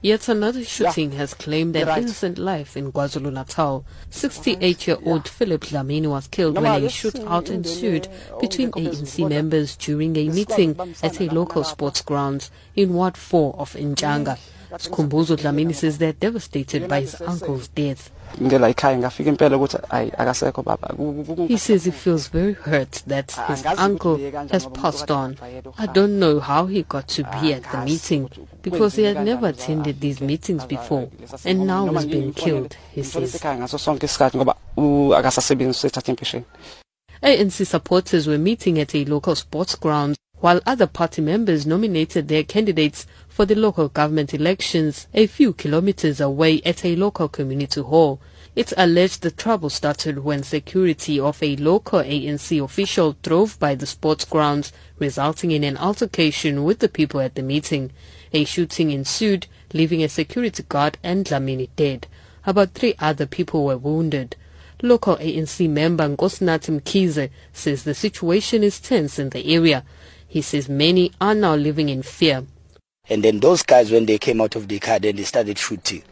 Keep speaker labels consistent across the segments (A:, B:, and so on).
A: Yet another shooting has claimed an innocent life in KwaZulu-Natal. 68-year-old Philip Dlamini was killed when a shootout ensued between ANC members during a meeting at a local sports grounds in Ward 4 of Inchanga. Skhumbuzo Dlamini says they're devastated by his uncle's death.
B: ngela ekhaya ngafika impela ukuthi ayi akasekho baba
A: He says he feels very hurt that ah, his uncle has passed on. I don't know how he got to be at the meeting because he had never attended these meetings before and now he's been killed, he says.
B: ekhaya ngaso sonke isikhathi ngoba u- akasasebenzi usethatha impesheni
A: ANC supporters were meeting at a local sports ground while other party members nominated their candidates for the local government elections a few kilometers away at a local community hall. It's alleged the trouble started when security of a local ANC official drove by the sports grounds, resulting in an altercation with the people at the meeting. A shooting ensued, leaving a security guard and Dlamini dead. About three other people were wounded. Local ANC member Nkosinathi Mkhize says the situation is tense in the area. He says many are now living in fear.
C: And then those guys, when they came out of the car, then they started shooting.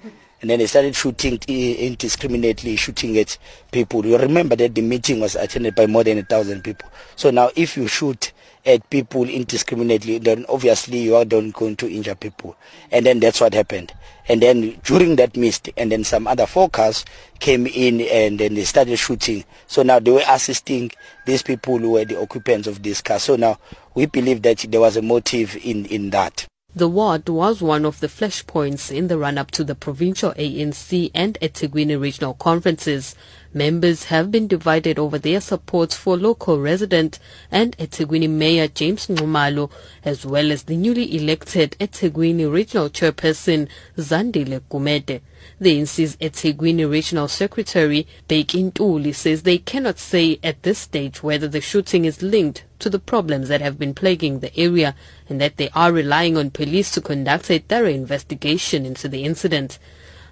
C: And then they started shooting eh, indiscriminately, shooting at people. You remember that the meeting was attended by more than a thousand people. So now if you shoot at people indiscriminately, then obviously you are not going to injure people. And then that's what happened. And then during that mist, and then some other four cars came in and then they started shooting. So now they were assisting these people who were the occupants of this car. So now we believe that there was a motive in, in that.
A: The ward was one of the flashpoints in the run-up to the provincial ANC and eThekwini regional conferences. Members have been divided over their support for local resident and eThekwini Mayor James Nxumalo, as well as the newly elected eThekwini regional chairperson Zandile Gumede. The ANC's eThekwini regional secretary Bheki Ntuli says they cannot say at this stage whether the shooting is linked to the problems that have been plaguing the area and that they are relying on police to conduct a thorough investigation into the incident.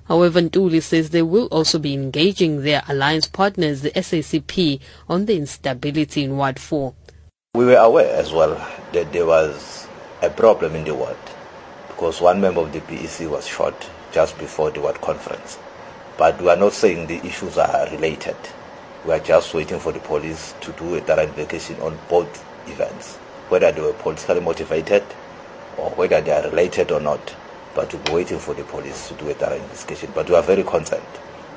A: However, Ntuli says they will also be engaging their alliance partners, the SACP, on the instability in Ward 4.
D: We were aware as well that there was a problem in the ward because one member of the PEC was shot just before the ward conference. But we are not saying the issues are related. We are just waiting for the police to do a thorough investigation on both events, whether they were politically motivated or whether they are related or not. But we're waiting for the police to do a thorough investigation. But we are very concerned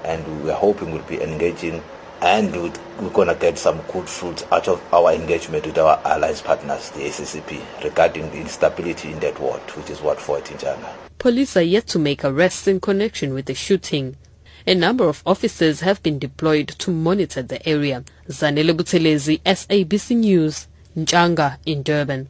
D: and we are hoping we'll be engaging and we're going to get some good fruits out of our engagement with our alliance partners, the SACP, regarding the instability in that ward, which is Ward 4 at Inchanga.
A: Police are yet to make arrests in connection with the shooting. A number of officers have been deployed to monitor the area. Zanele Buthelezi, SABC News, Ntshanga in Durban.